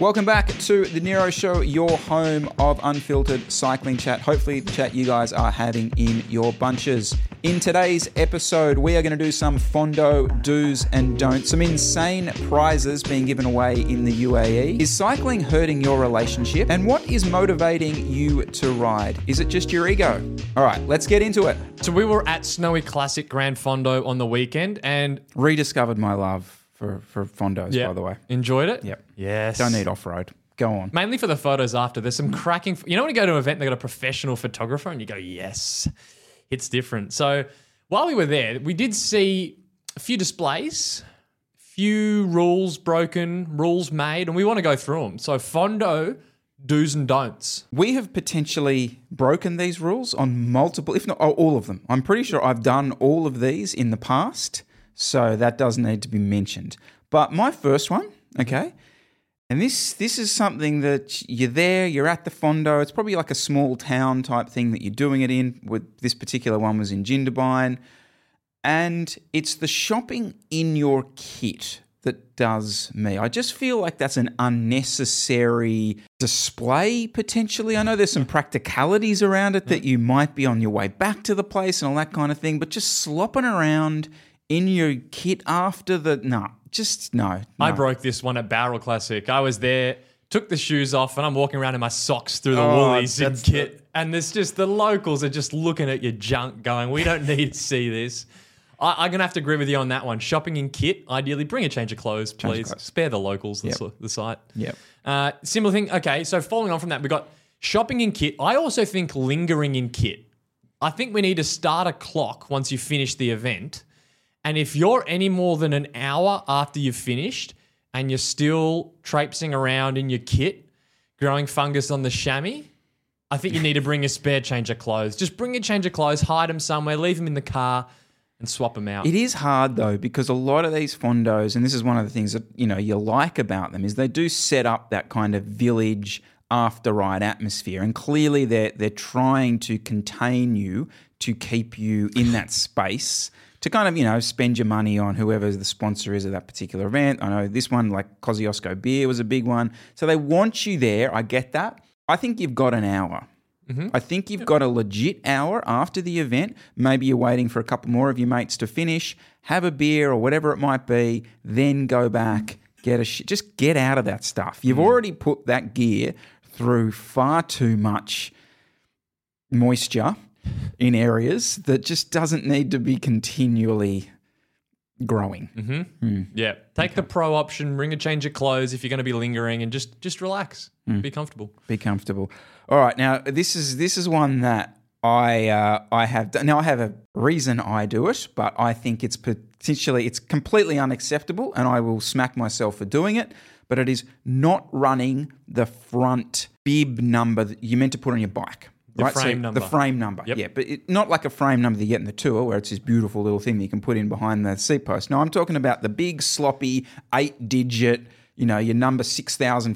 Welcome back to the Nero Show, your home of unfiltered cycling chat. Hopefully, the chat you guys are having in your bunches. In today's episode, we are going to do some Fondo do's and don'ts, some insane prizes being given away in the UAE. Is cycling hurting your relationship? And what is motivating you to ride? Is it just your ego? All right, let's get into it. So we were at Snowy Classic Grand Fondo on the weekend and Rediscovered my love for, for Fondos, yeah, by the way. enjoyed it. Yep. Yes. Don't need off road. Go on. Mainly for the photos after. There's some cracking. You know when you go to an event, and they got a professional photographer, and you go, yes, it's different. So while we were there, we did see a few displays, few rules broken, rules made, and we want to go through them. So Fondo do's and don'ts. We have potentially broken these rules on multiple, if not all of them. I'm pretty sure I've done all of these in the past, so that does need to be mentioned. But my first one, okay, and this this is something that you're there, you're at the Fondo. It's probably like a small town type thing that you're doing it in. With this particular one was in Jindabyne, and it's the shopping in your kit that does me. I just feel like that's an unnecessary display potentially. I know there's some practicalities around it that mm. you might be on your way back to the place and all that kind of thing, but just slopping around in your kit after the no, just no. I broke this one at Bowral Classic. I was there, took the shoes off, and I'm walking around in my socks through the Oh, Woolies in kit. And there's just the locals are just looking at your junk, going, "We don't need to see this." I, I'm gonna have to agree with you on that one. Shopping in kit, ideally, bring a change of clothes, of please. clothes. Spare the locals the, Yep. the site. Yep. Uh, similar thing. Okay, so following on from that, we got shopping in kit. I also think lingering in kit. I think we need to start a clock once you finish the event. And if you're any more than an hour after you've finished and you're still traipsing around in your kit, growing fungus on the chamois, I think you need to bring a spare change of clothes. Just bring a change of clothes, hide them somewhere, leave them in the car, and swap them out. It is hard though because a lot of these fondos, and this is one of the things that you know you like about them, is they do set up that kind of village after ride atmosphere, and clearly they're they're trying to contain you to keep you in that space to kind of you know spend your money on whoever the sponsor is of that particular event. I know this one like Kosciuszko beer was a big one, so they want you there. I get that. I think you've got an hour. Mm-hmm. I think you've got a legit hour after the event. Maybe you're waiting for a couple more of your mates to finish, have a beer or whatever it might be, then go back, get a sh- just get out of that stuff. You've mm. already put that gear through far too much moisture in areas that just doesn't need to be continually growing. Mm-hmm. Hmm. yeah. Take the pro option, bring a change of clothes if you're going to be lingering, and just just relax. Hmm. Be comfortable. be comfortable. All right, now this is this is one that I uh, I have done. Now I have a reason I do it, but I think it's potentially it's completely unacceptable, and I will smack myself for doing it. But it is not running the front bib number that you're meant to put on your bike. The right? frame so number. The frame number. Yep. Yeah, but it, not like a frame number that you get in the tour where it's this beautiful little thing that you can put in behind the seat post. No, I'm talking about the big, sloppy, eight digit, you know, your number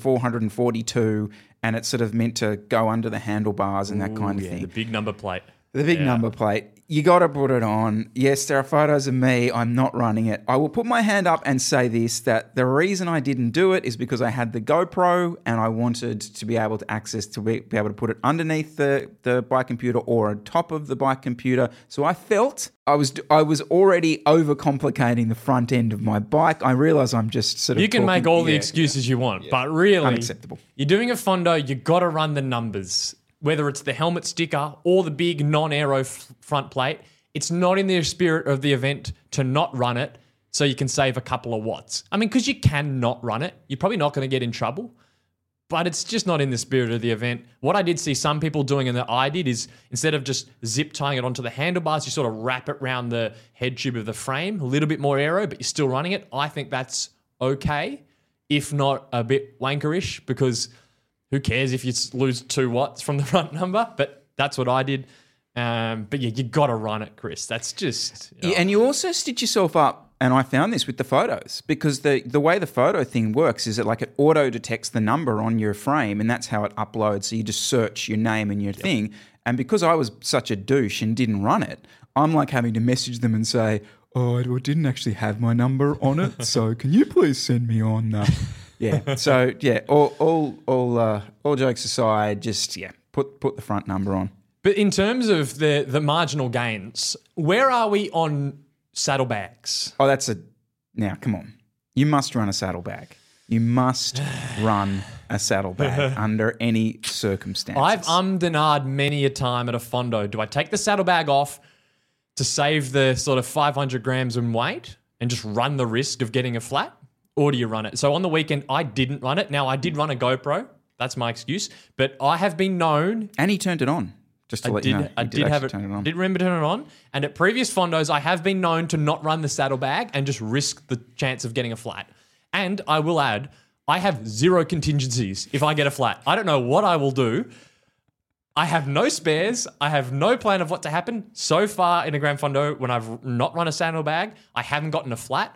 6,442, and it's sort of meant to go under the handlebars and that kind of Yeah, thing. the big number plate. The big Yeah. number plate. You got to put it on. Yes, there are photos of me. I'm not running it. I will put my hand up and say this that the reason I didn't do it is because I had the GoPro and I wanted to be able to access to be, be able to put it underneath the, the bike computer or on top of the bike computer. So I felt I was I was already overcomplicating the front end of my bike. I realize I'm just sort of You can make talking- all the yeah, excuses you want, but really, Unacceptable. You're doing a fondo, you got to run the numbers. Whether it's the helmet sticker or the big non-aero f- front plate, it's not in the spirit of the event to not run it so you can save a couple of watts. I mean, because you can not run it, you're probably not going to get in trouble. But it's just not in the spirit of the event. What I did see some people doing and that I did is instead of just zip tying it onto the handlebars, you sort of wrap it around the head tube of the frame, a little bit more aero, but you're still running it. I think that's okay, if not a bit wankerish, because who cares if you lose two watts from the front number? But that's what I did. Um, but yeah, you got to run it, Chris. That's just. Yeah, and you also stitch yourself up, and I found this with the photos because the the way the photo thing works is that like it auto detects the number on your frame, and that's how it uploads. So you just search your name and your thing. And because I was such a douche and didn't run it, I'm like having to message them and say, "Oh, I didn't actually have my number on it, so can you please send me on?" Uh, yeah. So yeah, all all all uh, all jokes aside, just yeah, put put the front number on. But in terms of the the marginal gains, where are we on saddlebags? Oh, that's a now. Come on, you must run a saddlebag. You must run a saddlebag under any circumstances. I've ummed and ahed many a time at a fondo. Do I take the saddlebag off to save the sort of 500 grams in weight and just run the risk of getting a flat? Or do you run it? So on the weekend, I didn't run it. Now, I did run a GoPro. That's my excuse. But I have been known and he turned it on. Just to I let did, you know, I He did, have it, Turn it on. did remember to turn it on. And at previous fondos, I have been known to not run the saddlebag and just risk the chance of getting a flat. And I will add, I have zero contingencies if I get a flat. I don't know what I will do. I have no spares. I have no plan of what to happen. So far in a Grand Fondo, when I've not run a saddlebag, I haven't gotten a flat.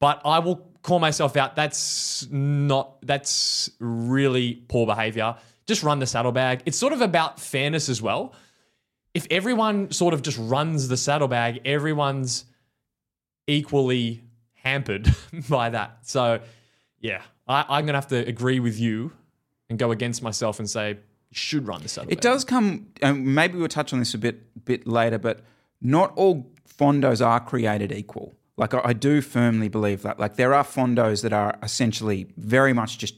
But I will call myself out. That's not, that's really poor behavior. Just run the saddlebag. It's sort of about fairness as well. If everyone sort of just runs the saddlebag, everyone's equally hampered by that. So, yeah, I, I'm going to have to agree with you and go against myself and say, should run the saddlebag. It does come, and maybe we'll touch on this a bit bit later, but not all fondos are created equal. Like I, I do firmly believe that. Like there are fondos that are essentially very much just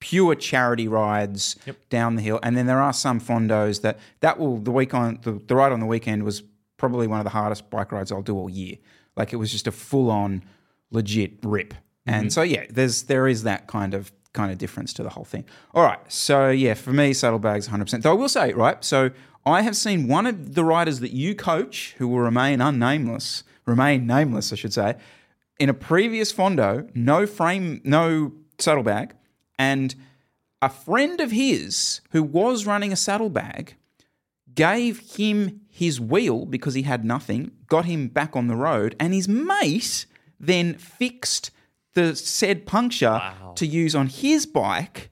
pure charity rides down the hill, and then there are some fondos that that will the week on the, the ride on the weekend was probably one of the hardest bike rides I'll do all year. Like it was just a full on legit rip. And mm-hmm. so yeah, there's there is that kind of kind of difference to the whole thing. All right, so yeah, for me, saddlebags 100%. Though I will say, right, so I have seen one of the riders that you coach, who will remain unnameless, remain nameless, I should say, in a previous fondo, no frame, no saddlebag, and a friend of his who was running a saddlebag gave him his wheel because he had nothing, got him back on the road, and his mate then fixed the said puncture to use on his bike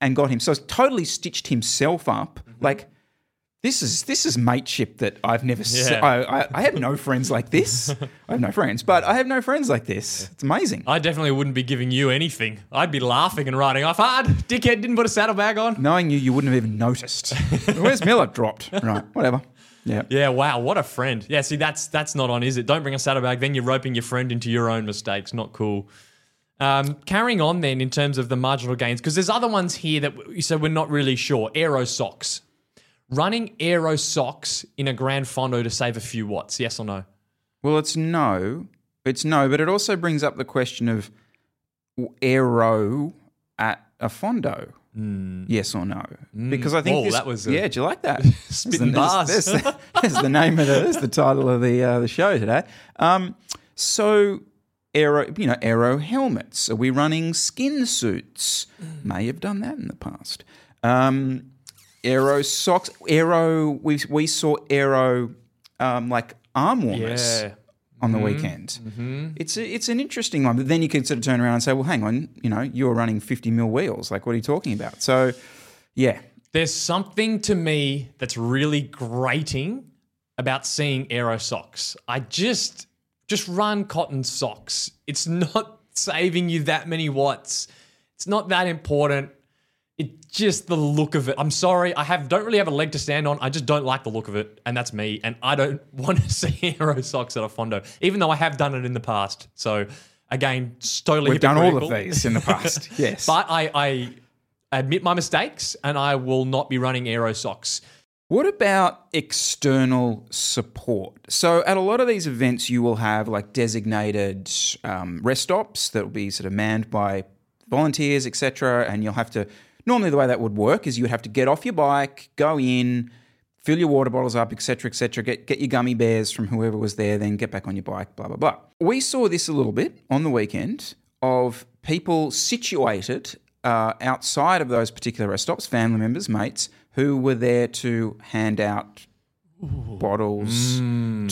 and got him. So totally stitched himself up. Mm-hmm. Like this is this is mateship that I've never seen. Yeah. I, I, I have no friends like this. I have no friends, but I have no friends like this. It's amazing. I definitely wouldn't be giving you anything. I'd be laughing and riding off hard. Dickhead didn't put a saddlebag on. Knowing you, you wouldn't have even noticed. Where's Miller? Dropped. Right. Whatever. Yeah. Yeah, wow, what a friend. Yeah, see, that's that's not on, is it? Don't bring a saddlebag, then you're roping your friend into your own mistakes. Not cool. Um, carrying on then in terms of the marginal gains, because there's other ones here that you said we're not really sure. Aero socks. Running aero socks in a Grand Fondo to save a few watts, yes or no? Well, it's no. It's no, but it also brings up the question of aero at a fondo. Yes or no? Because I think. Whoa, this, that was a- yeah. Do you like that? Spitting That's bars. the- That's, the, that's the name of the, that's the title of the uh, the show today. Um, so aero, you know, aero helmets. Are we running skin suits? May have done that in the past. Um, aero socks. Aero. We we saw aero um, like arm warmers Yeah. on the weekend. It's a, it's an interesting one, but then you can sort of turn around and say, well, hang on, you know, you're running 50 mil wheels. Like, what are you talking about? So, yeah, There's something to me that's really grating about seeing aero socks. I just just run cotton socks. It's not saving you that many watts. It's not that important. It just the look of it. I'm sorry, I have don't really have a leg to stand on. I just don't like the look of it, and that's me. And I don't want to see aero socks at a fondo, even though I have done it in the past. So again, totally We've done all of these in the past. yes. But I, I admit my mistakes, and I will not be running aero socks. What about external support? So, at a lot of these events, you will have like designated um, rest stops that will be sort of manned by volunteers, etc. And you'll have to. Normally, the way that would work is you would have to get off your bike, go in, fill your water bottles up, etc., etc. Get get your gummy bears from whoever was there, then get back on your bike. Blah blah blah. We saw this a little bit on the weekend of people situated uh, outside of those particular rest stops, family members, mates, who were there to hand out bottles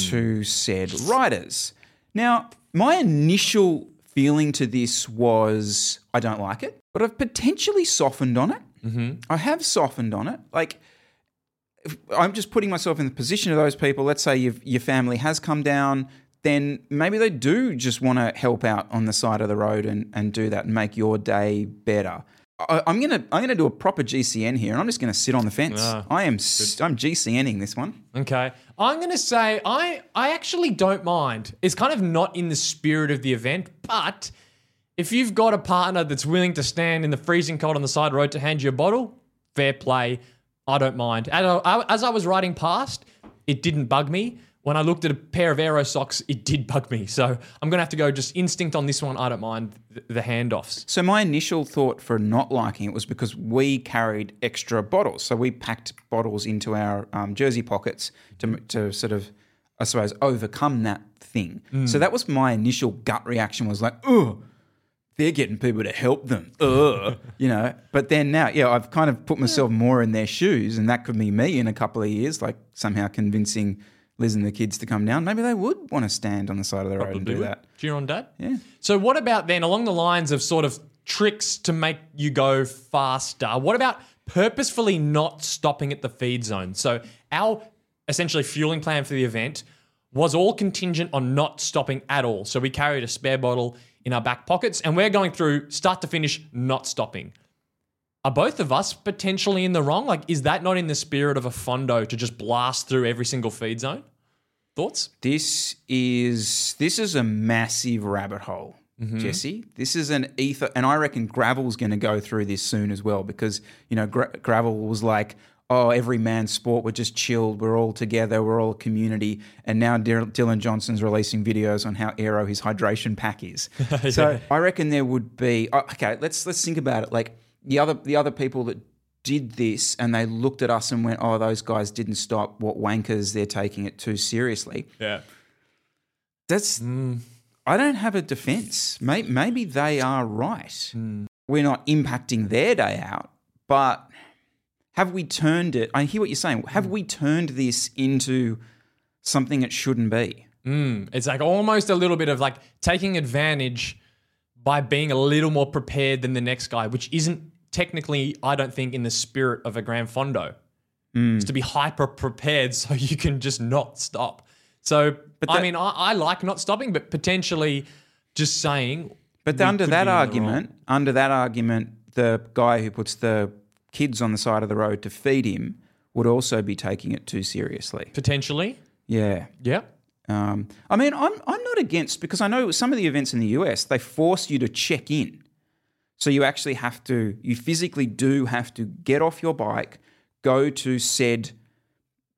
to said riders. Now, my initial feeling to this was I don't like it, but I've potentially softened on it. Mm-hmm. I have softened on it. Like, if- I'm just putting myself in the position of those people. Let's say you've, your family has come down, then maybe they do just want to help out on the side of the road and, and do that and make your day better. I, I'm gonna I'm gonna do a proper GCN here, and I'm just gonna sit on the fence. Ah, I am I'm GCNing this one. Okay. I'm going to say I I actually don't mind. It's kind of not in the spirit of the event, but if you've got a partner that's willing to stand in the freezing cold on the side road to hand you a bottle, fair play. I don't mind. As I, as I was riding past, it didn't bug me. When I looked at a pair of aero socks, it did bug me. So I'm going to have to go just instinct on this one. I don't mind the, handoffs. So my initial thought for not liking it was because we carried extra bottles. So we packed bottles into our um, jersey pockets to to sort of, I suppose, overcome that thing. So that was my initial gut reaction was like, oh, they're getting people to help them. Ugh. you know. But then now, yeah, I've kind of put myself more in their shoes, and that could be me in a couple of years, like somehow convincing Liz and the kids to come down. Maybe they would want to stand on the side of the road and do that. Cheer on dad. Yeah. So what about then along the lines of sort of tricks to make you go faster? What about purposefully not stopping at the feed zone? So our essentially fueling plan for the event was all contingent on not stopping at all. So we carried a spare bottle in our back pockets and we're going through start to finish not stopping. Are both of us potentially in the wrong? Like, is that not in the spirit of a fondo to just blast through every single feed zone? Thoughts? This is this is a massive rabbit hole, mm-hmm. Jesse. This is an ether, and I reckon Gravel's going to go through this soon as well because you know Gra- Gravel was like, "Oh, every man's sport. We're just chilled. We're all together. We're all a community." And now Dylan Dylan Johnson's releasing videos on how aero his hydration pack is. So I reckon there would be. oh, Okay, let's let's think about it. Like the other the other people that did this and they looked at us and went, "Oh, those guys didn't stop. What wankers? They're taking it too seriously." Yeah. That's. Hmm. I don't have a defense. Maybe, maybe they are right. Hmm. We're not impacting their day out, but have we turned it? I hear what you're saying. Have mm. we turned this into something it shouldn't be? Mm, it's like almost a little bit of like taking advantage by being a little more prepared than the next guy, which isn't technically, I don't think, in the spirit of a Grand Fondo. Mm. It's to be hyper prepared so you can just not stop. So, I mean, I, I like not stopping, but potentially just saying. But under that be in the argument, under that argument, the guy who puts the kids on the side of the road to feed him would also be taking it too seriously. Potentially. Yeah. Yeah. Um, I mean, I'm I'm not against because I know some of the events in the US they force you to check in, so you actually have to you physically do have to get off your bike, go to said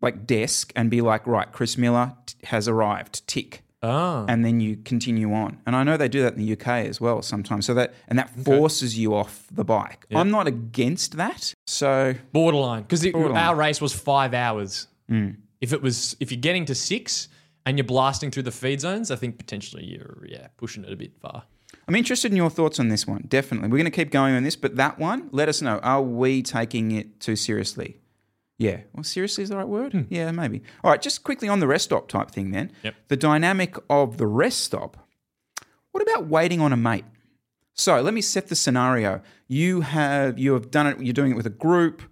like desk and be like, right, Chris Miller t- has arrived, tick, Ah. and then you continue on. And I know they do that in the UK as well sometimes. So that and that forces you off the bike. I'm not against that. So Borderline, because our race was five hours. Mm. If it was, if you're getting to six and you're blasting through the feed zones, I think potentially you're yeah pushing it a bit far. I'm interested in your thoughts on this one. Definitely. We're going to keep going on this, but that one, let us know. Are we taking it too seriously? Yeah. Well, seriously is the right word? Hmm. Yeah, maybe. All right, just quickly on the rest stop type thing then. Yep. The dynamic of the rest stop. What about waiting on a mate? So let me set the scenario. You have you have done it, you're doing it with a group,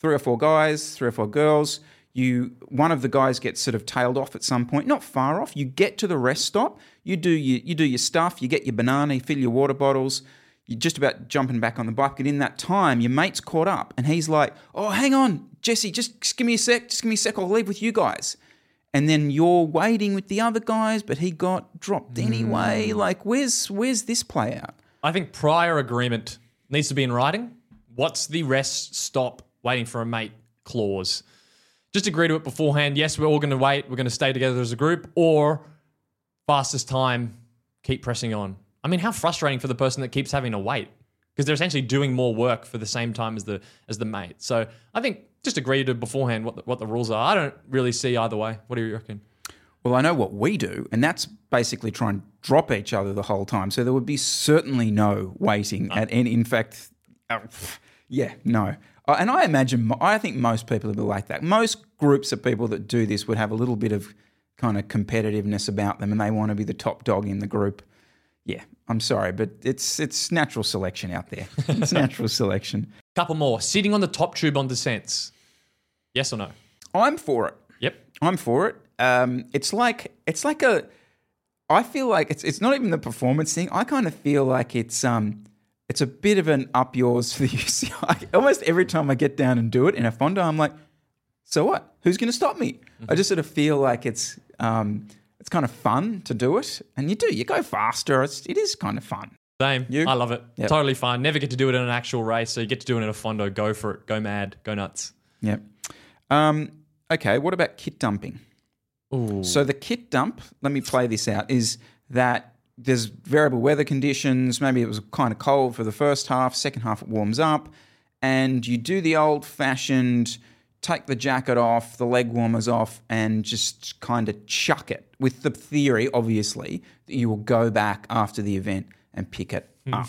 three or four guys, three or four girls. You one of the guys gets sort of tailed off at some point, not far off. You get to the rest stop. You do your you do your stuff. You get your banana. You fill your water bottles. You're just about jumping back on the bike. And in that time, your mate's caught up, and he's like, "Oh, hang on, Jesse, just, just give me a sec. Just give me a sec. I'll leave with you guys." And then you're waiting with the other guys, but he got dropped hmm. anyway. Like, where's where's this play out? I think prior agreement needs to be in writing. What's the rest stop waiting for a mate clause? Just agree to it beforehand. Yes, we're all going to wait. We're going to stay together as a group, or fastest time, keep pressing on. I mean, how frustrating for the person that keeps having to wait because they're essentially doing more work for the same time as the as the mate. So I think just agree to beforehand what the, what the rules are. I don't really see either way. What do you reckon? Well, I know what we do, and that's basically try and drop each other the whole time. So there would be certainly no waiting at any. In fact, uh, yeah, no. Uh, and I imagine, I think most people would be like that. Most groups of people that do this would have a little bit of kind of competitiveness about them, and they want to be the top dog in the group. Yeah, I'm sorry, but it's it's natural selection out there. It's natural selection. Couple more. Sitting on the top tube on descents. Yes or no? I'm for it. Yep. I'm for it. Um, it's like it's like a. I feel like it's it's not even the performance thing. I kind of feel like it's um it's a bit of an up yours for the See, I, almost every time I get down and do it in a Fondo, I'm like, so what? Who's going to stop me? I just sort of feel like it's um it's kind of fun to do it, and you do you go faster. It's it is kind of fun. Same. You? I love it. Yep. Totally fine. Never get to do it in an actual race, so you get to do it in a fondo. Go for it. Go mad. Go nuts. Yeah. Um, okay. What about kit dumping? Ooh. So the kit dump, let me play this out, is that there's variable weather conditions. Maybe it was kind of cold for the first half, second half it warms up, and you do the old fashioned take the jacket off, the leg warmers off, and just kind of chuck it with the theory, obviously, that you will go back after the event and pick it up.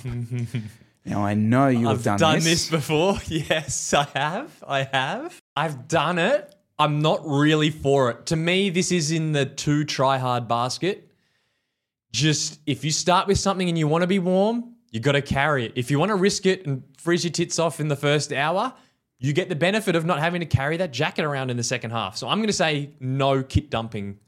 now, I know you have I've done, done this before. Yes, I have. I have. I've done it. I'm not really for it. To me, this is in the too try hard basket. Just if you start with something and you want to be warm, you got to carry it. If you want to risk it and freeze your tits off in the first hour, you get the benefit of not having to carry that jacket around in the second half. So I'm going to say no kit dumping.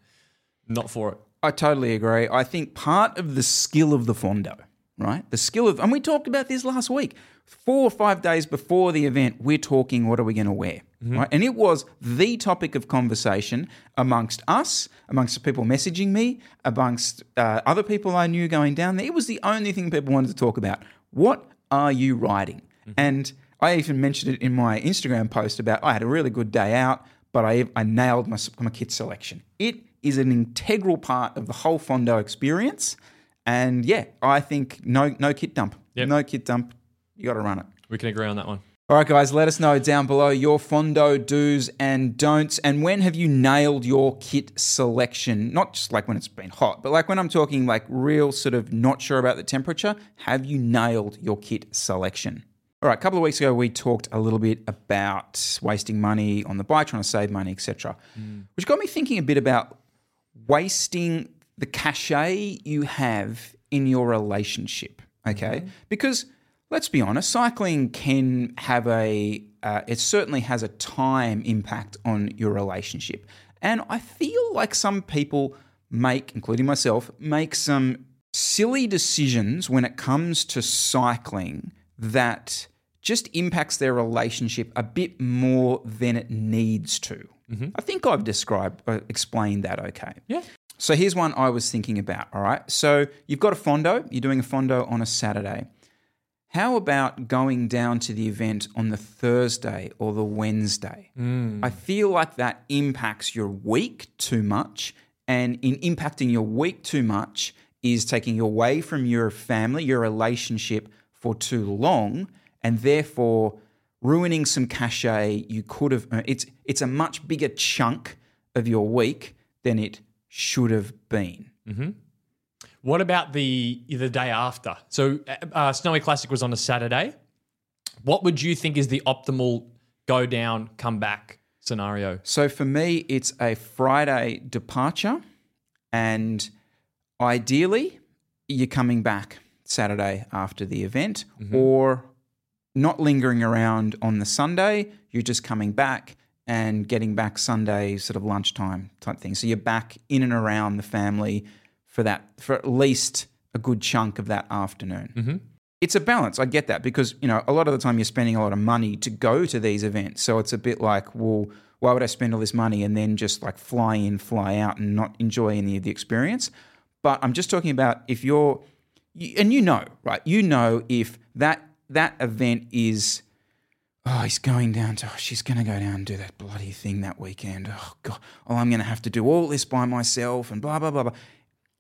Not for it. I totally agree. I think part of the skill of the Fondo, right? The skill of, and we talked about this last week. Four or five days before the event, we're talking what are we going to wear, right? And it was the topic of conversation amongst us, amongst the people messaging me, amongst uh, other people I knew going down there. It was the only thing people wanted to talk about. What are you riding? And I even mentioned it in my Instagram post about I had a really good day out, but I, I nailed my, my kit selection. It is an integral part of the whole Fondo experience. And yeah, I think no no kit dump. Yep. No kit dump. You got to run it. We can agree on that one. All right, guys, let us know down below your Fondo do's and don'ts. And when have you nailed your kit selection? Not just like when it's been hot, but like when I'm talking like real sort of not sure about the temperature. Have you nailed your kit selection? All right, a couple of weeks ago, we talked a little bit about wasting money on the bike, trying to save money, etc., mm. which got me thinking a bit about wasting the cachet you have in your relationship. Okay, because let's be honest, cycling can have a uh, it certainly has a time impact on your relationship, and I feel like some people make, including myself, make some silly decisions when it comes to cycling that just impacts their relationship a bit more than it needs to. I think I've described, uh, explained that okay. Yeah. So here's one I was thinking about. All right. So you've got a Fondo, you're doing a Fondo on a Saturday. How about going down to the event on the Thursday or the Wednesday? Mm. I feel like that impacts your week too much. And in impacting your week too much is taking you away from your family, your relationship for too long, and therefore ruining some cachet you could have earned. It's, it's a much bigger chunk of your week than it should have been. What about the the day after? So, uh, uh, Snowy Classic was on a Saturday. What would you think is the optimal go down, come back scenario? So for me, it's a Friday departure, and ideally, you're coming back Saturday after the event, or not lingering around on the Sunday. You're just coming back and getting back Sunday sort of lunchtime type thing. So you're back in and around the family for that for at least a good chunk of that afternoon. Mm-hmm. It's a balance. I get that because you know a lot of the time you're spending a lot of money to go to these events, so it's a bit like, well, why would I spend all this money and then just like fly in, fly out, and not enjoy any of the experience? But I'm just talking about if you're, and you know, right? You know if that that event is oh, he's going down to, oh, she's going to go down and do that bloody thing that weekend. Oh, God. Oh, I'm going to have to do all this by myself and blah, blah, blah, blah.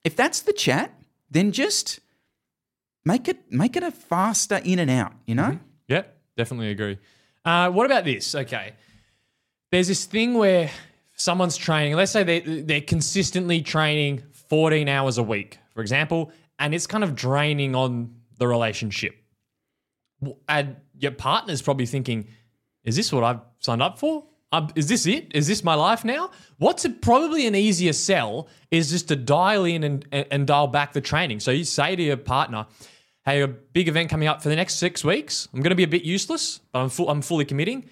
If that's the chat, then just make it make it a faster in and out, you know? Mm-hmm. Yeah, definitely agree. Uh, what about this? Okay. There's this thing where someone's training, let's say they, they're consistently training 14 hours a week, for example, and it's kind of draining on the relationship. And your partner's probably thinking, is this what I've signed up for? Um, is this it? Is this my life now? What's a, probably an easier sell is just to dial in and, and, and dial back the training. So you say to your partner, hey, a big event coming up for the next six weeks. I'm going to be a bit useless, but I'm, full, I'm fully committing.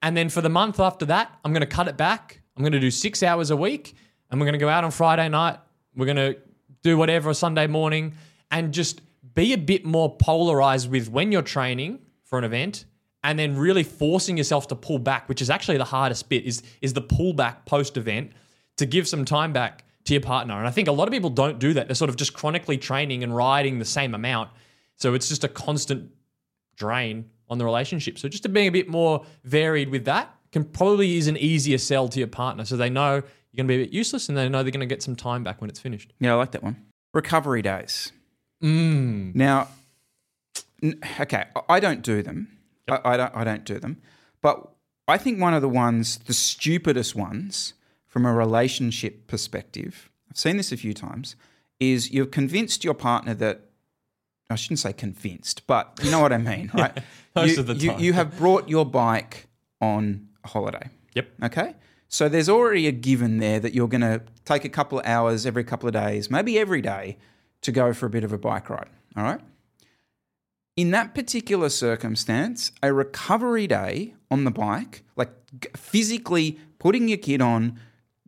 And then for the month after that, I'm going to cut it back. I'm going to do six hours a week and we're going to go out on Friday night. We're going to do whatever Sunday morning and just be a bit more polarized with when you're training for an event and then really forcing yourself to pull back, which is actually the hardest bit, is is the pullback post event to give some time back to your partner. And I think a lot of people don't do that. They're sort of just chronically training and riding the same amount. So it's just a constant drain on the relationship. So just to being a bit more varied with that can probably is an easier sell to your partner. So they know you're going to be a bit useless and they know they're going to get some time back when it's finished. Yeah, I like that one. Recovery days. Mm. Now, okay, I don't do them. Yep. I, I, don't. I don't do them. But I think one of the ones, the stupidest ones, from a relationship perspective, I've seen this a few times, is you've convinced your partner that I shouldn't say convinced, but you know what I mean, right? Most you, of the time. You, you have brought your bike on a holiday. Yep. Okay. So there's already a given there that you're going to take a couple of hours every couple of days, maybe every day, to go for a bit of a bike ride. All right. In that particular circumstance, a recovery day on the bike, like physically putting your kid on,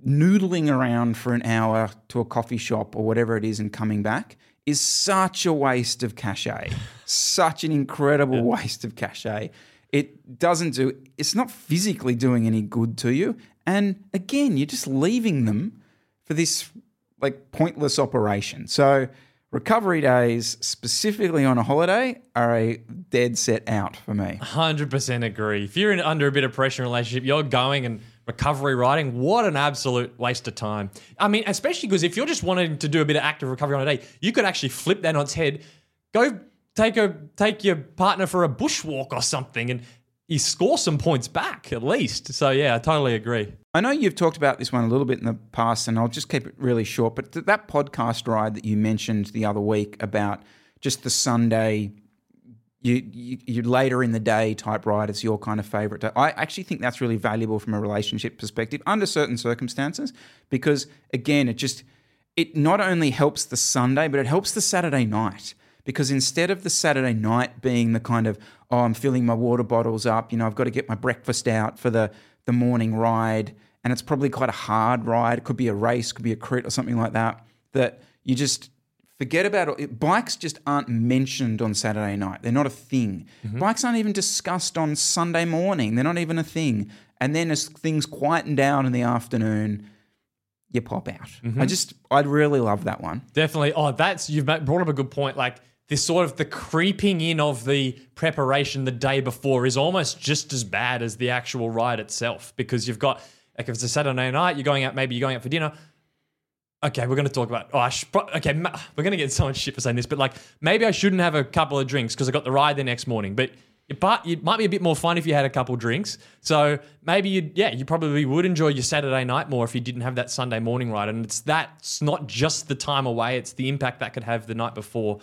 noodling around for an hour to a coffee shop or whatever it is and coming back is such a waste of cachet. such an incredible waste of cachet. It doesn't do, it's not physically doing any good to you. And again, you're just leaving them for this like pointless operation. So, recovery days, specifically on a holiday, are a dead set out for me. 100% agree. If you're in, under a bit of pressure in a relationship, you're going and recovery riding, what an absolute waste of time. I mean, especially because if you're just wanting to do a bit of active recovery on a day, you could actually flip that on its head, go take a take your partner for a bushwalk or something and you score some points back at least. So yeah, I totally agree. I know you've talked about this one a little bit in the past, and I'll just keep it really short. But th- that podcast ride that you mentioned the other week about just the Sunday, you, you, you later in the day type ride, it's your kind of favorite. I actually think that's really valuable from a relationship perspective under certain circumstances, because again, it just it not only helps the Sunday, but it helps the Saturday night because instead of the Saturday night being the kind of oh I'm filling my water bottles up, you know I've got to get my breakfast out for the the morning ride, and it's probably quite a hard ride. It could be a race, could be a crit or something like that. That you just forget about it. Bikes just aren't mentioned on Saturday night. They're not a thing. Mm-hmm. Bikes aren't even discussed on Sunday morning. They're not even a thing. And then as things quieten down in the afternoon, you pop out. Mm-hmm. I just, I'd really love that one. Definitely. Oh, that's, you've brought up a good point. Like, this sort of the creeping in of the preparation the day before is almost just as bad as the actual ride itself because you've got like if it's a Saturday night, you're going out, maybe you're going out for dinner. Okay, we're going to talk about. Oh, I should, okay, we're going to get so much shit for saying this, but like maybe I shouldn't have a couple of drinks because I got the ride the next morning. But but it might be a bit more fun if you had a couple drinks. So maybe you, yeah, you probably would enjoy your Saturday night more if you didn't have that Sunday morning ride. And it's that's not just the time away; it's the impact that could have the night before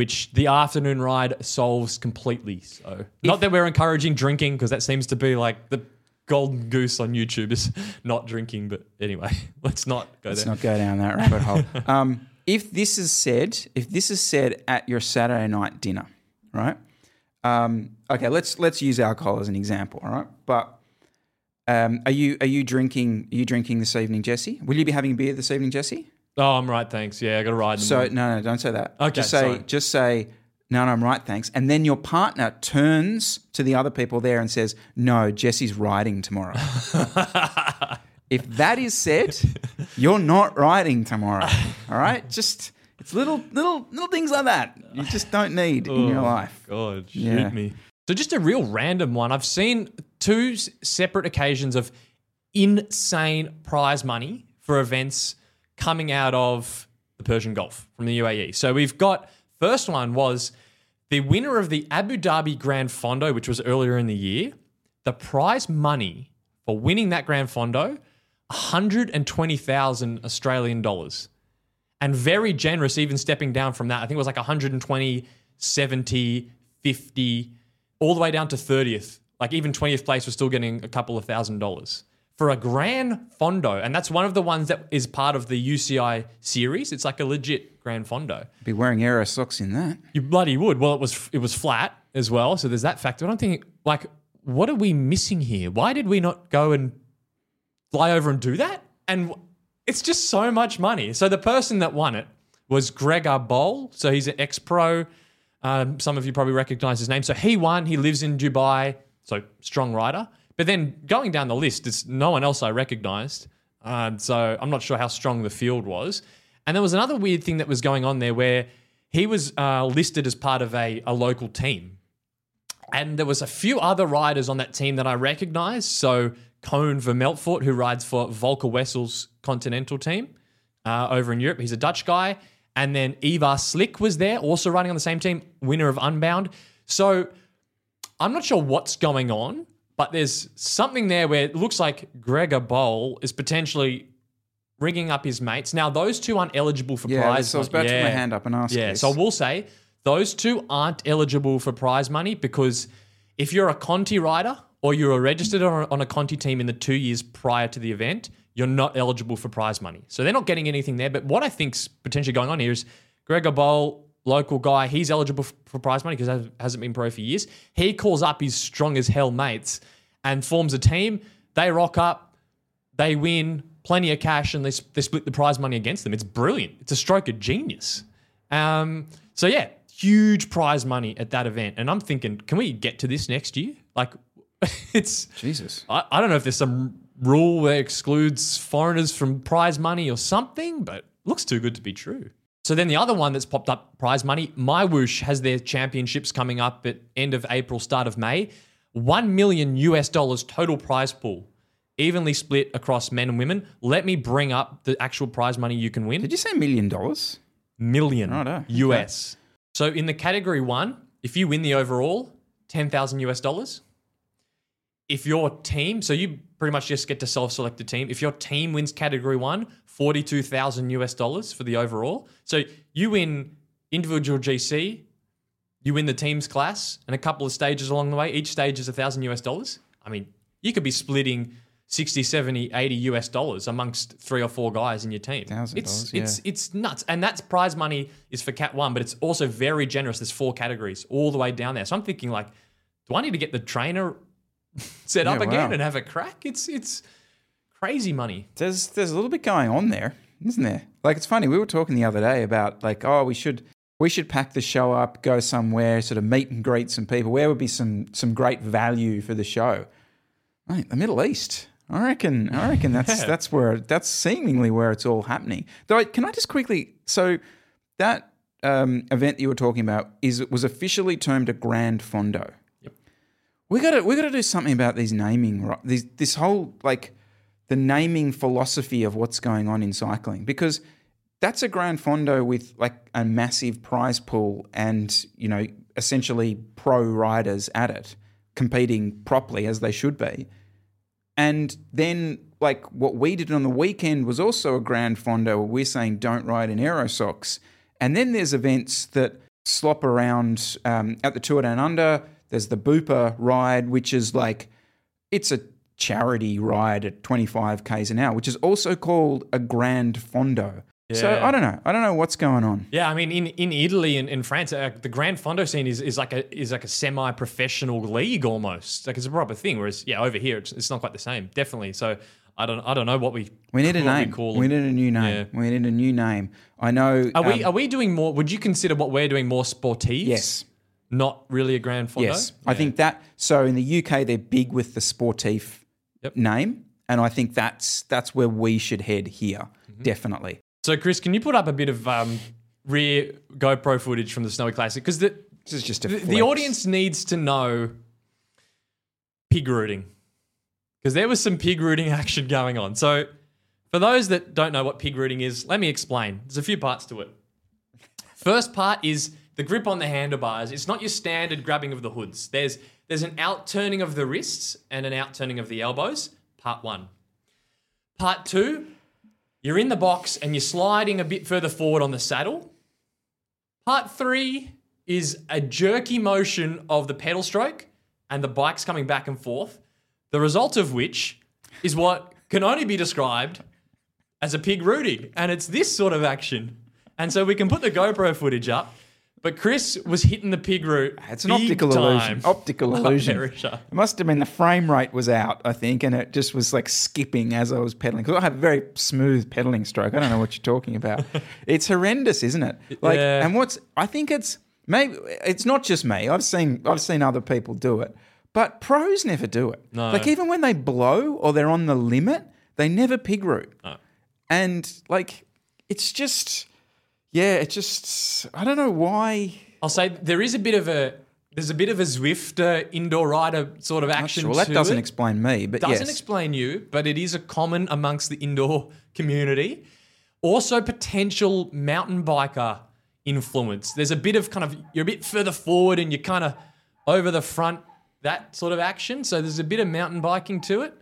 which the afternoon ride solves completely. So, not that we're encouraging drinking because that seems to be like the golden goose on YouTube is not drinking. But anyway, let's not go let's there. not go down that rabbit hole. Um, if this is said, if this is said at your Saturday night dinner, right? Um, okay, let's let's use alcohol as an example, all right? But Um, are you are you drinking? Are you drinking this evening, Jesse? Will you be having a beer this evening, Jesse? Oh, I'm right. Thanks. Yeah, I got to ride. In the So morning. no, no, don't say that. Okay, just say sorry. just say no, no, I'm right, thanks. And then your partner turns to the other people there and says, "No, Jesse's riding tomorrow." if that is said, you're not riding tomorrow. All right, just it's little little little things like that you just don't need in your oh, life. God, shoot Yeah. me. So just a real random one. I've seen two s- separate occasions of insane prize money for events coming out of the Persian Gulf from the UAE. So we've got first one was the winner of the Abu Dhabi Grand Fondo, which was earlier in the year. The prize money for winning that Grand Fondo, 120,000 Australian dollars and very generous, even stepping down from that. I think it was like 120, 70, 50, all the way down to 30th. Like even 20th place was still getting a couple of thousand dollars for a grand fondo. And that's one of the ones that is part of the UCI series. It's like a legit grand fondo. Be wearing aero socks in that. You bloody would. Well, it was it was flat as well, so there's that factor. But I'm thinking, like, what are we missing here? Why did we not go and fly over and do that? And it's just so much money. So the person that won it was Gregor Bowl. So he's an ex-pro. Um, some of you probably recognize his name. So he won. He lives in Dubai. So strong rider. But then going down the list, it's no one else I recognized. Um, so I'm not sure how strong the field was. And there was another weird thing that was going on there where he was uh, listed as part of a, a local team. And there was a few other riders on that team that I recognized. So Coen Vermeltfoort, who rides for VolkerWessels Continental team uh, over in Europe. He's a Dutch guy. And then Ivar Slik was there, also riding on the same team, winner of Unbound. So I'm not sure what's going on, but there's something there where it looks like Gregor Bowl is potentially ringing up his mates. Now, those two aren't eligible for Yeah, prize so I was about to put my hand up and ask Yeah, this. so I will say those two aren't eligible for prize money because if you're a Conti rider or you were registered on a, on a Conti team in the two years prior to the event, you're not eligible for prize money. So they're not getting anything there. But what I think's potentially going on here is Gregor Bowl, local guy, he's eligible for prize money because he hasn't been pro for years. He calls up his strong as hell mates and forms a team. They rock up, they win plenty of cash, and they, they split the prize money against them. It's brilliant. It's a stroke of genius. Um, so yeah, huge prize money at that event. And I'm thinking, can we get to this next year? Like, it's Jesus. I, I don't know if there's some rule that excludes foreigners from prize money or something, but looks too good to be true. So then the other one that's popped up, prize money, MyWhoosh has their championships coming up at end of April, start of May. One million US dollars total prize pool, evenly split across men and women. Let me bring up the actual prize money you can win Did you say million dollars? million Righto, okay. US. So in the category one, if you win the overall, ten thousand US dollars. If your team, so you pretty much just get to self-select a team. If your team wins category one, one, forty-two thousand US dollars for the overall. So you win individual GC, you win the teams class, and a couple of stages along the way. Each stage is a thousand US dollars. I mean, you could be splitting 60, 70, 80 US dollars amongst three or four guys in your team. $1,000, It's yeah. it's it's nuts. And that's prize money is for Cat One, but it's also very generous. There's four categories all the way down there. So I'm thinking like, do I need to get the trainer set up again wow. and have a crack? It's it's crazy money. There's there's a little bit going on there, isn't there? Like it's funny. We were talking the other day about like, oh, we should we should pack the show up, go somewhere, sort of meet and greet some people. Where would be some some great value for the show? Right, the Middle East. I reckon. I reckon that's Yeah. that's where that's seemingly where it's all happening. Though, can I just quickly? So that um, event that you were talking about is was officially termed a Grand Fondo. We got to we got to do something about these naming. right? This whole like the naming philosophy of what's going on in cycling because that's a Grand Fondo with like a massive prize pool and you know essentially pro riders at it competing properly as they should be. And then, like, what we did on the weekend was also a grand fondo where we're saying don't ride in aero socks. And then there's events that slop around um, at the Tour Down Under. There's the Bupa ride, which is like, it's a charity ride at 25 k's an hour, which is also called a grand fondo. So I don't know. I don't know what's going on. Yeah, I mean, in, in Italy and in France, uh, the Grand Fondo scene is, is like a is like a semi professional league almost. Like it's a proper thing. Whereas, yeah, over here it's, it's not quite the same. Definitely. So I don't I don't know what we We need a name. call We, need a new name. Yeah. We need a new name. I know. Are we um, are we doing more? Would you consider what we're doing more sportive? yes. Not really a Grand Fondo. Yes, I think that. So in the UK, they're big with the sportif Yep. name, and I think that's that's where we should head here. Mm-hmm. Definitely. So, Chris, can you put up a bit of um, rear GoPro footage from the Snowy Classic? Because the, This is just a the, the audience needs to know pig rooting. Because there was some pig rooting action going on. So, for those that don't know what pig rooting is, let me explain. There's a few parts to it. First part is the grip on the handlebars. It's not your standard grabbing of the hoods. There's there's an outturning of the wrists and an outturning of the elbows. Part one. Part two, you're in the box and you're sliding a bit further forward on the saddle. Part three is a jerky motion of the pedal stroke and the bike's coming back and forth. The result of which is what can only be described as a pig rooting. And it's this sort of action. And so we can put the GoPro footage up. But Chris was hitting the pig root. Ah, it's an optical time. illusion. Optical illusion. It must have been the frame rate was out, I think, and it just was like skipping as I was pedaling. Because I have a very smooth pedaling stroke. I don't know what you're talking about. it's horrendous, isn't it? Like, Yeah. and what's I think it's maybe it's not just me. I've seen I've seen other people do it, but pros never do it. No. Like even when they blow or they're on the limit, they never pig root. And like, it's just, yeah, it just I don't know why. I'll say there is a bit of a there's a bit of a Zwift uh, indoor rider sort of action. Well, that doesn't it. explain me, but it doesn't yes. explain you, but it is a common amongst the indoor community. Also, potential mountain biker influence. There's a bit of kind of you're a bit further forward and you're kind of over the front. That sort of action. So there's a bit of mountain biking to it.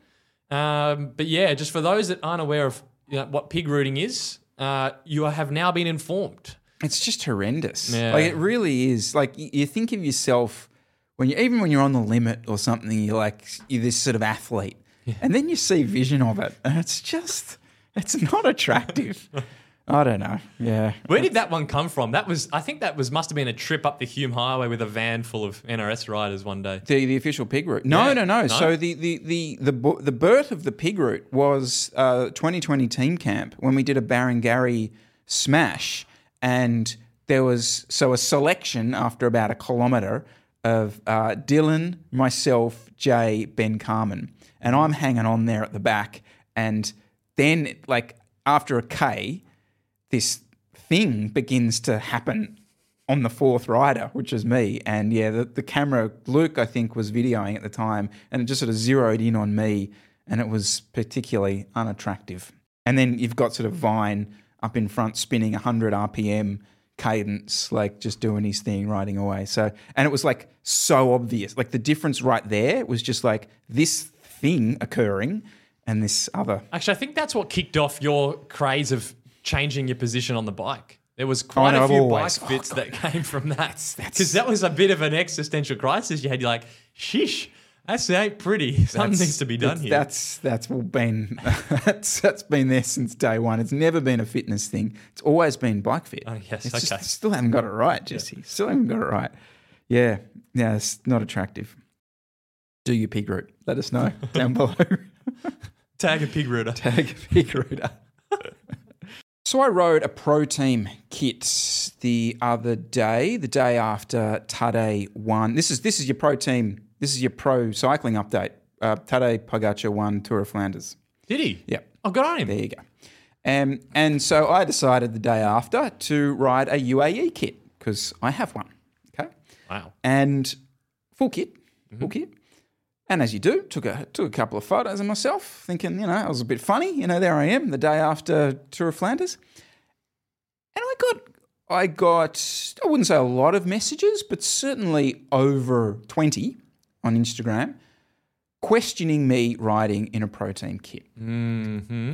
Um, but yeah, just for those that aren't aware of you know, what pig rooting is, uh, you have now been informed. It's just horrendous. Yeah. Like it really is. Like you think of yourself when you even when you're on the limit or something, you're like you're this sort of athlete, and then you see vision of it, and it's just it's not attractive. I don't know. Yeah. Where did that one come from? That was, I think that was must have been a trip up the Hume Highway with a van full of NRS riders one day. The, the official pig route? No, Yeah. no, no, No? So the the the the, the birth of the pig route was uh, 2020 team camp when we did a Barrengarry smash, and there was so a selection after about a kilometre of uh, Dylan, myself, Jay, Ben Carmen, and I'm hanging on there at the back, and then like after a K, this thing begins to happen on the fourth rider, which is me. And yeah, the, the camera, Luke, I think, was videoing at the time, and it just sort of zeroed in on me, and it was particularly unattractive. And then you've got sort of Vine up in front spinning 100 RPM cadence, like just doing his thing, riding away. So, and it was like so obvious. Like the difference right there was just like this thing occurring and this other. Actually, I think that's what kicked off your craze of changing your position on the bike. There was quite no, a few bike oh, fits God. that came from that. Because that was a bit of an existential crisis you had. You're like, shish, that's ain't pretty. Something needs to be done that's, here. That's that's been that's that's been there since day one. It's never been a fitness thing. It's always been bike fit. Oh, yes, it's okay. Just, still haven't got it right, Jesse. Still haven't got it right. Yeah, yeah, it's not attractive. Do your pig root. Let us know down below. Tag a pig rooter. Tag a pig router. So I rode a pro team kit the other day, the day after Tadej won. This is this is your pro team. This is your pro cycling update. Uh, Tadej Pogacar won Tour of Flanders. Did he? Yeah, Oh, good on him. there you go. Um, and so I decided the day after to ride a UAE kit because I have one. Okay, Wow. and full kit, full kit. And as you do, took a took a couple of photos of myself, thinking, you know, I was a bit funny. You know, there I am the day after Tour of Flanders, and I got I got I wouldn't say a lot of messages, but certainly over twenty on Instagram questioning me riding in a pro team kit. Mm-hmm.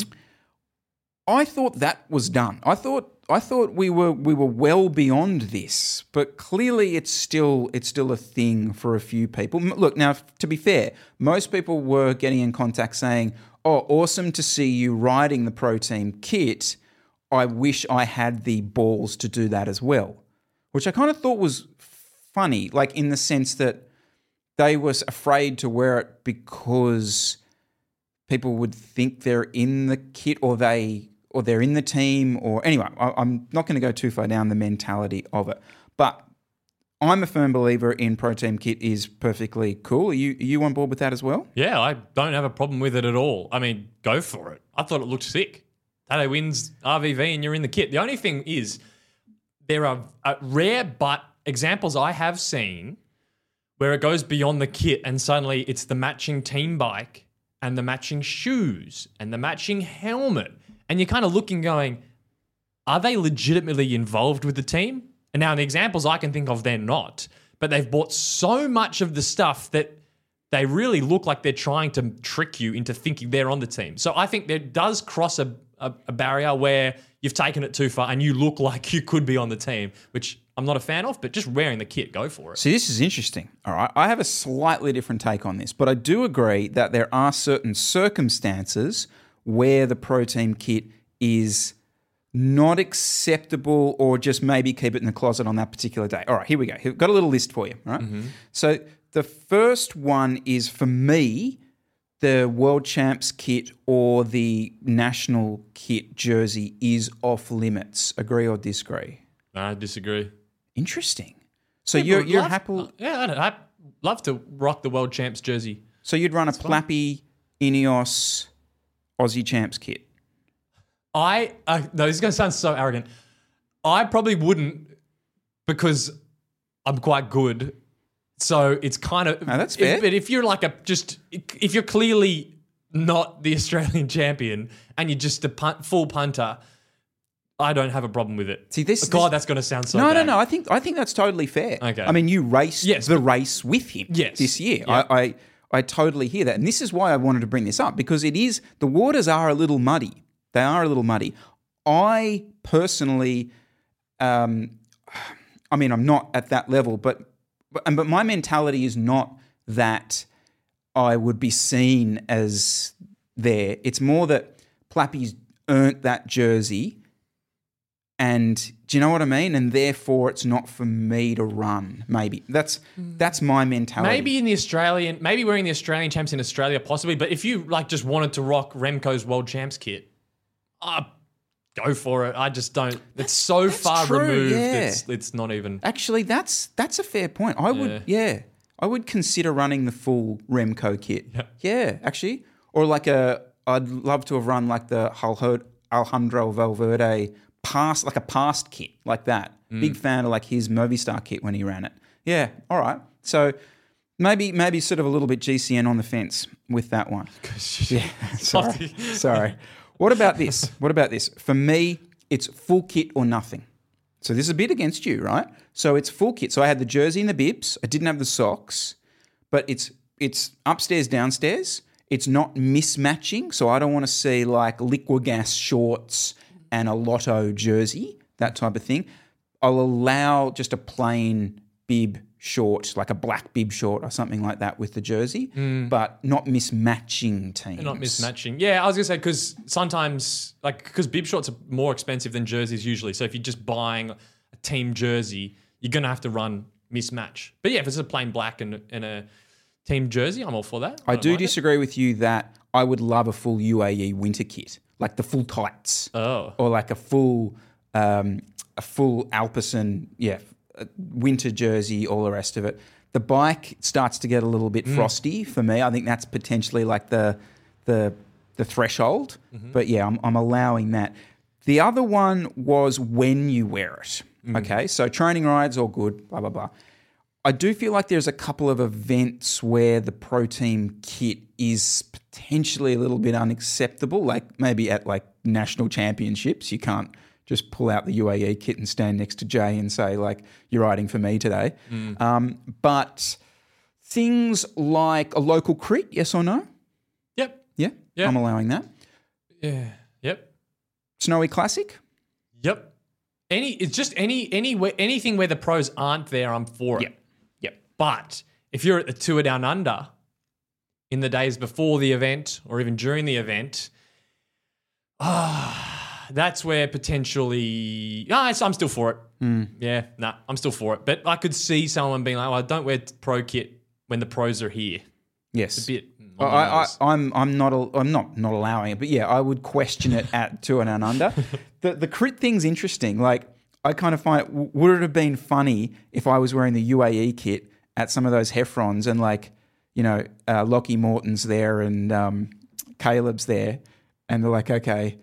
I thought that was done. I thought I thought we were we were well beyond this, but clearly it's still it's still a thing for a few people. Look, now to be fair, most people were getting in contact saying, "Oh, awesome to see you riding the pro team kit. I wish I had the balls to do that as well, which I kind of thought was funny, like in the sense that they was afraid to wear it because people would think they're in the kit or they or they're in the team or anyway. I, I'm not going to go too far down the mentality of it, but I'm a firm believer in Pro Team kit is perfectly cool. Are you are you on board with that as well? Yeah, I don't have a problem with it at all. I mean, go for it. I thought it looked sick. Tadej wins RVV and you're in the kit. The only thing is, there are uh, rare but examples I have seen where it goes beyond the kit and suddenly it's the matching team bike and the matching shoes and the matching helmet. And you're kind of looking, going, are they legitimately involved with the team? And now, the examples I can think of, they're not. But they've bought so much of the stuff that they really look like they're trying to trick you into thinking they're on the team. So I think there does cross a, a, a barrier where you've taken it too far and you look like you could be on the team, which I'm not a fan of, but just wearing the kit, go for it. See, this is interesting. All right. I have a slightly different take on this, but I do agree that there are certain circumstances where the pro team kit is not acceptable or just maybe keep it in the closet on that particular day. All right, here we go. Got a little list for you. All right? Mm-hmm. So the first one is for me, the world champs kit or the national kit jersey is off limits. Agree or disagree? I disagree. Interesting. So you're you're love, happy. Uh, yeah, I'd, I'd love to rock the world champs jersey. So you'd run a Plappy Ineos Aussie champs kit. I uh, no, this is going to sound so arrogant. I probably wouldn't because I'm quite good. So it's kind of No, that's if- fair. but if you're like a just if you're clearly not the Australian champion and you're just a punt, full punter, I don't have a problem with it. See, this- God, this- that's going to sound so. no, bad. no, no. I think I think that's totally fair. Okay. I mean, you raced Yes, the race with him Yes. this year. Yeah. I, I I totally hear that, and this is why I wanted to bring this up because it is the waters are a little muddy. They are a little muddy. I personally, um, I mean, I'm not at that level, but but, but my mentality is not that I would be seen as there. It's more that Plappy's earned that jersey. And do you know what I mean? And therefore, it's not for me to run. Maybe that's that's my mentality. Maybe in the Australian, maybe wearing the Australian champs in Australia, possibly. But if you like just wanted to rock Remco's world champs kit, uh, go for it. I just don't. It's so that's far true, removed. yeah. It's it's not even. actually that's that's a fair point. I would, yeah, I would consider running the full Remco kit. Yeah, yeah actually, or like a, I'd love to have run like the Alejandro Valverde past, like a past kit like that. Mm. Big fan of like his Movistar kit when he ran it. Yeah, all right. So maybe maybe sort of a little bit GCN on the fence with that one. Yeah, sorry, sorry. What about this? What about this? For me, it's full kit or nothing. So this is a bit against you, right? So it's full kit. So I had the jersey and the bibs. I didn't have the socks, but it's it's upstairs, downstairs. It's not mismatching. So I don't want to see like Liquigas shorts and a Lotto jersey, that type of thing. I'll allow just a plain bib short, like a black bib short or something like that with the jersey, mm. but not mismatching teams. Not mismatching. Yeah, I was gonna say because sometimes, like, because bib shorts are more expensive than jerseys usually. So if you're just buying a team jersey, you're gonna have to run mismatch. But yeah, if it's a plain black and, and a team jersey, I'm all for that. I don't do mind it. disagree with you that I would love a full UAE winter kit, like the full tights, Oh, or like a full, um, a full Alpecin, yeah, winter jersey, all the rest of it. The bike starts to get a little bit mm. frosty for me. I think that's potentially like the the the threshold. Mm-hmm. But yeah, I'm, I'm allowing that. The other one was when you wear it. Mm. Okay, so training rides, all good, blah blah blah. I do feel like there's a couple of events where the pro team kit is potentially a little bit unacceptable. Like maybe at like national championships, you can't just pull out the UAE kit and stand next to Jay and say like you're riding for me today. Um, but things like a local crit, yes or no? yep, Yeah, Yeah. I'm allowing that. yeah, yep, Snowy classic. yep. Any, it's just any, any, anything where the pros aren't there, I'm for it. Yep. But if you're at the tour down under in the days before the event or even during the event, ah, that's where potentially. It's- I'm still for it. Hmm. Yeah, nah, I'm still for it. But I could see someone being like, "Well, don't wear pro kit when the pros are here." Yes. A bit. I, I, I'm I'm not I'm not not allowing it, but yeah, I would question it at Tour Down Under. the the crit thing's interesting. Like I kind of find it. Would it have been funny if I was wearing the UAE kit at some of those Heffrons and like you know uh, Lockie Morton's there and um, Caleb's there, and they're like, okay.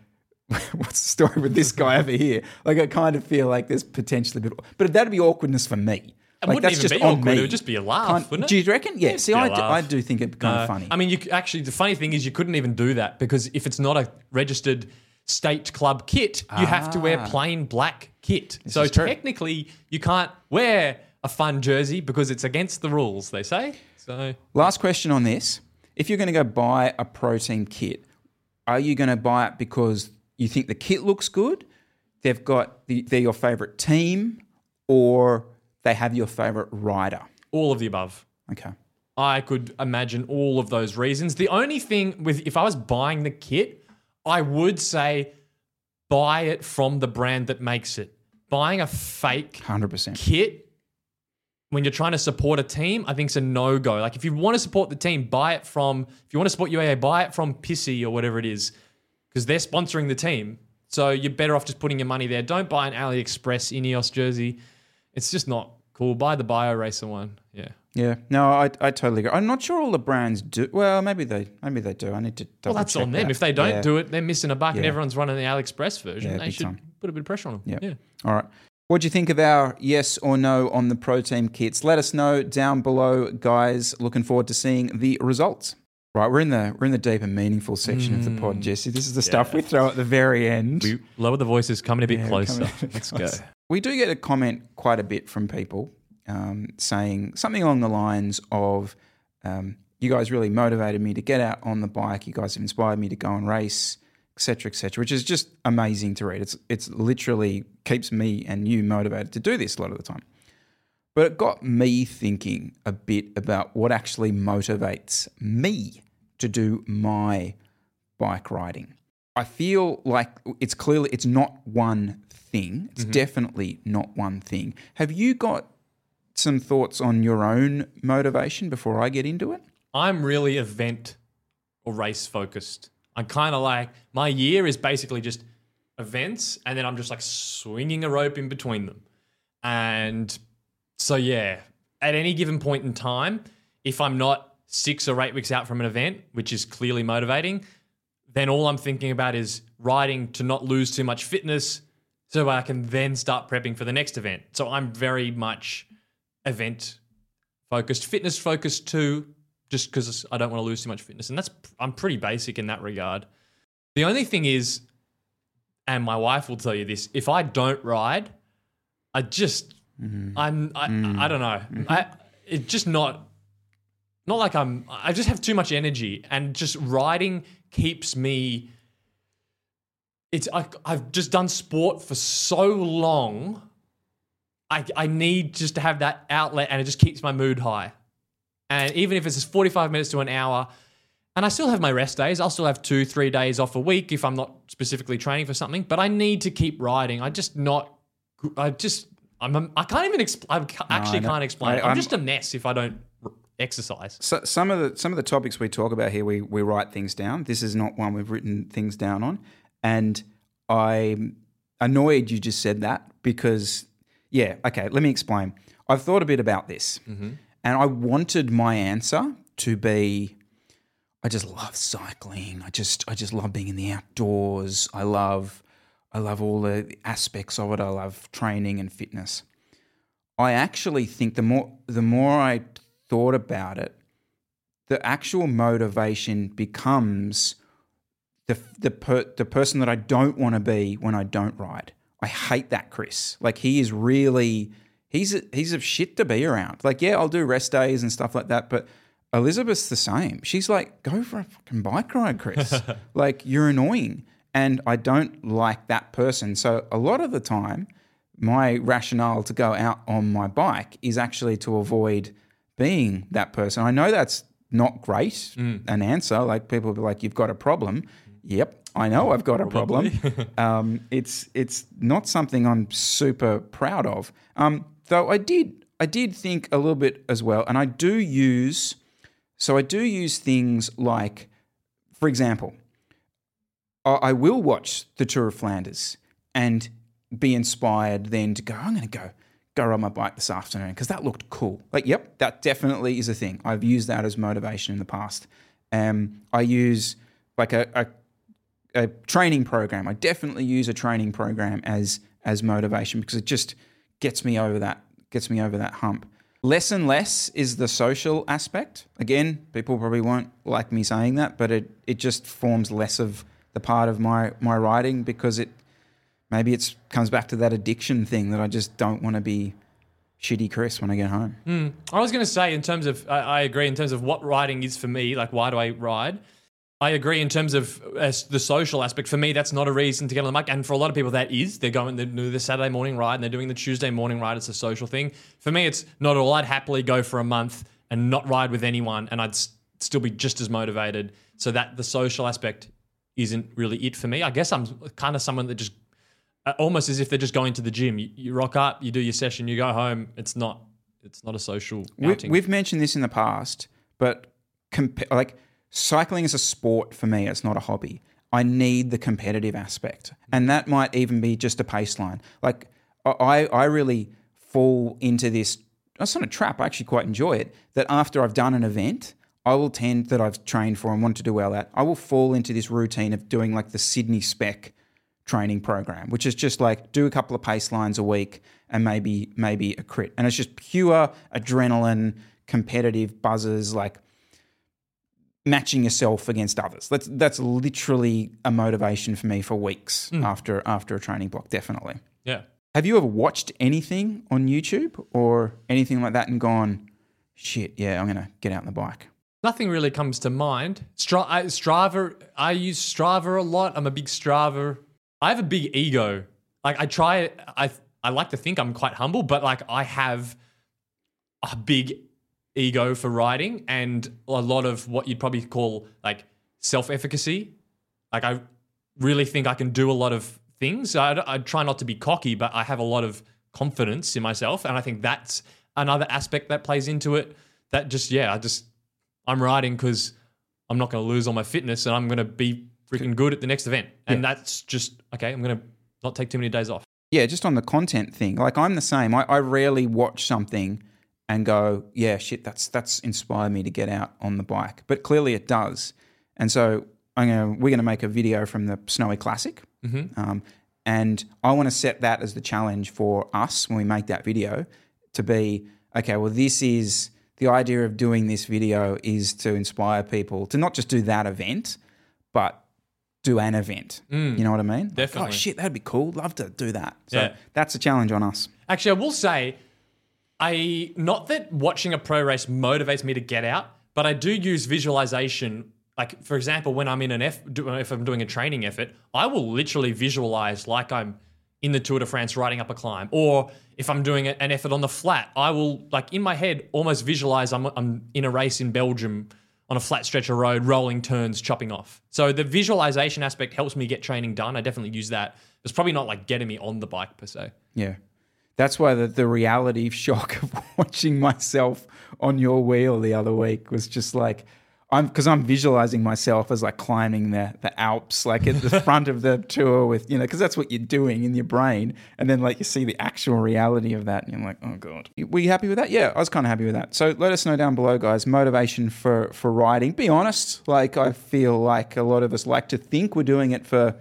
What's the story with this guy over here? Like, I kind of feel like there's potentially, a bit, but that'd be awkwardness for me. It like, wouldn't even be awkward, it would just be a laugh, Can't- wouldn't it? Do you reckon? Yeah. See, be a I do. I do think it'd be kind Uh, of funny. I mean, you actually the funny thing is you couldn't even do that because if it's not a registered state club kit, you have to wear plain black kit. so Ah. true. technically, you can't wear a fun jersey because it's against the rules. They say so. Last question on this. If you're going to go buy a pro team kit, are you going to buy it because you think the kit looks good, they've got the, they're your favorite team, or they have your favorite rider? All of the above. Okay. I could imagine all of those reasons. The only thing with if I was buying the kit, I would say buy it from the brand that makes it. Buying a fake 100%. kit when you're trying to support a team, I think it's a no go. Like if you want to support the team, buy it from. If you want to support UAE, buy it from Pissei or whatever it is, because they're sponsoring the team. So you're better off just putting your money there. Don't buy an AliExpress Ineos jersey. It's just not cool. Buy the Bioracer one. Yeah. Yeah. No, I, I totally agree. I'm not sure all the brands do. Well, maybe they maybe they do. I need to Well, that's check on them. that. If they don't Yeah. do it, they're missing a buck, and everyone's running the AliExpress version. Yeah, they should time. put a bit of pressure on them. Yep. Yeah. All right. What do you think of our yes or no on the pro team kits? Let us know down below, guys. Looking forward to seeing the results. Right, we're in the we're in the deep and meaningful section of the pod, Jesse. This is the stuff we throw at the very end. We lower the voices, coming a bit Yeah, closer. a bit Let's go. We do get a comment quite a bit from people um, saying something along the lines of, um, "You guys really motivated me to get out on the bike. You guys have inspired me to go and race, etc., etc." Which is just amazing to read. It's it's literally keeps me and you motivated to do this a lot of the time. But it got me thinking a bit about what actually motivates me to do my bike riding. I feel like it's clearly it's not one thing. It's mm-hmm. definitely not one thing. Have you got some thoughts on your own motivation before I get into it? I'm really event or race focused. I'm kind of like my year is basically just events, and then I'm just like swinging a rope in between them. And so, yeah, at any given point in time, if I'm not six or eight weeks out from an event, which is clearly motivating, then all I'm thinking about is riding to not lose too much fitness so I can then start prepping for the next event. So I'm very much event focused, fitness focused too, just because I don't want to lose too much fitness. And that's I'm pretty basic in that regard. The only thing is, and my wife will tell you this: if I don't ride, I just mm-hmm. I'm I, mm. I don't know. I it's just not not like I'm I just have too much energy and just riding keeps me it's I, I've just done sport for so long I, I need just to have that outlet and it just keeps my mood high and even if it's just 45 minutes to an hour and I still have my rest days I'll still have two three days off a week if I'm not specifically training for something but I need to keep riding I just not I just I'm I can't even expl- I actually know. can't explain it. I- I'm I'm- just a mess if I don't exercise So, some of the some of the topics we talk about here, we we write things down. This is not one we've written things down on, and I'm annoyed you just said that because yeah, okay. Let me explain. I've thought a bit about this, mm-hmm. And I wanted my answer to be. I just love cycling. I just I just love being in the outdoors. I love I love all the aspects of it. I love training and fitness. I actually think the more the more I thought about it, the actual motivation becomes the the per, the person that I don't want to be when I don't ride. I hate that Chris. Like he is really he's a, he's a shit to be around. Like yeah, I'll do rest days and stuff like that, but Elizabeth's the same. She's like, go for a fucking bike ride, Chris. like you're annoying, and I don't like that person. So a lot of the time, my rationale to go out on my bike is actually to avoid being that person. I know that's not great an answer. Like people will be like, you've got a problem. Yep, I know I've got a problem. um, it's it's not something I'm super proud of. Um, though I did I did think a little bit as well, and I do use so I do use things like, for example, I will watch the Tour of Flanders and be inspired then to go. I'm going to go go ride my bike this afternoon because that looked cool. Like, yep, that definitely is a thing. I've used that as motivation in the past. Um, I use like a, a a training program. I definitely use a training program as as motivation because it just gets me over that gets me over that hump. Less and less is the social aspect. Again, people probably won't like me saying that, but it it just forms less of the part of my my writing because it maybe it comes back to that addiction thing that I just don't want to be shitty Chris when I get home. Hmm. I was going to say, in terms of, I, I agree in terms of what riding is for me. Like, why do I ride? I agree in terms of as the social aspect. For me, that's not a reason to get on the bike, and for a lot of people, that is. They're going, they do the Saturday morning ride, and they're doing the Tuesday morning ride. It's a social thing. For me, it's not at all. I'd happily go for a month and not ride with anyone, and I'd s- still be just as motivated. So that the social aspect isn't really it for me. I guess I'm kind of someone that just uh, almost as if they're just going to the gym. You, you rock up, you do your session, you go home. It's not. It's not a social We, outing. we've mentioned this in the past, but like cycling is a sport for me. It's not a hobby. I need the competitive aspect, and that might even be just a pace line. Like I, I really fall into this. It's not a trap. I actually quite enjoy it. That after I've done an event, I will tend that I've trained for and want to do well at. I will fall into this routine of doing like the Sydney spec training program, which is just like do a couple of pace lines a week and maybe maybe a crit. And it's just pure adrenaline, competitive buzzers, like matching yourself against others. That's that's literally a motivation for me for weeks hmm. after after a training block, definitely. yeah. Have you ever watched anything on YouTube or anything like that and gone, shit, yeah, I'm gonna get out on the bike? Nothing really comes to mind. Stra- I, Strava, I use Strava a lot. I'm a big Strava. I have a big ego. Like I try, I I like to think I'm quite humble, but like I have a big ego for riding and a lot of what you'd probably call like self-efficacy. Like I really think I can do a lot of things. I, I try not to be cocky, but I have a lot of confidence in myself, and I think that's another aspect that plays into it. That just yeah, I just I'm riding because I'm not going to lose all my fitness, and I'm going to be freaking good at the next event, and that's just okay. I'm going to not take too many days off. Yeah, just on the content thing. Like I'm the same. I, I rarely watch something and go, yeah, shit, that's that's inspired me to get out on the bike. But clearly it does. And so I'm gonna we're gonna make a video from the Snowy Classic. Um, and I want to set that as the challenge for us when we make that video to be okay. Well, this is the idea of doing this video is to inspire people to not just do that event, but do an event. You know what I mean? Like, Definitely. oh shit, that'd be cool. Love to do that. So Yeah. that's a challenge on us. Actually, I will say, I not that watching a pro race motivates me to get out, but I do use visualization. Like for example, when I'm in an F, if I'm doing a training effort, I will literally visualize like I'm in the Tour de France riding up a climb, or if I'm doing an effort on the flat, I will like in my head almost visualize I'm I'm in a race in Belgium on a flat stretch of road, rolling turns, chopping off. So the visualization aspect helps me get training done. I definitely use that. It's probably not like getting me on the bike per se. Yeah. That's why the, the reality shock of watching myself on your wheel the other week was just like, I'm because I'm visualizing myself as like climbing the, the Alps, like at the front of the tour with, you know, because that's what you're doing in your brain. And then like you see the actual reality of that and you're like, oh God. Were you happy with that? Yeah, I was kind of happy with that. So let us know down below, guys, motivation for, for riding. Be honest. Like I feel like a lot of us like to think we're doing it for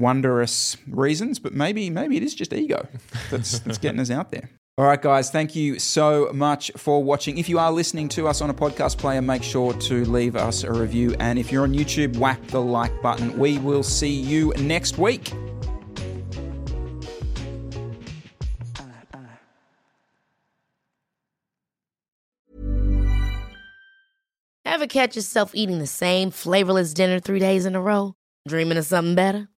wondrous reasons, but maybe maybe it is just ego that's that's getting us out there. All right, guys, thank you so much for watching. If you are listening to us on a podcast player, make sure to leave us a review. And if you're on YouTube, whack the like button. We will see you next week. Ever catch yourself eating the same flavorless dinner three days in a row? Dreaming of something better?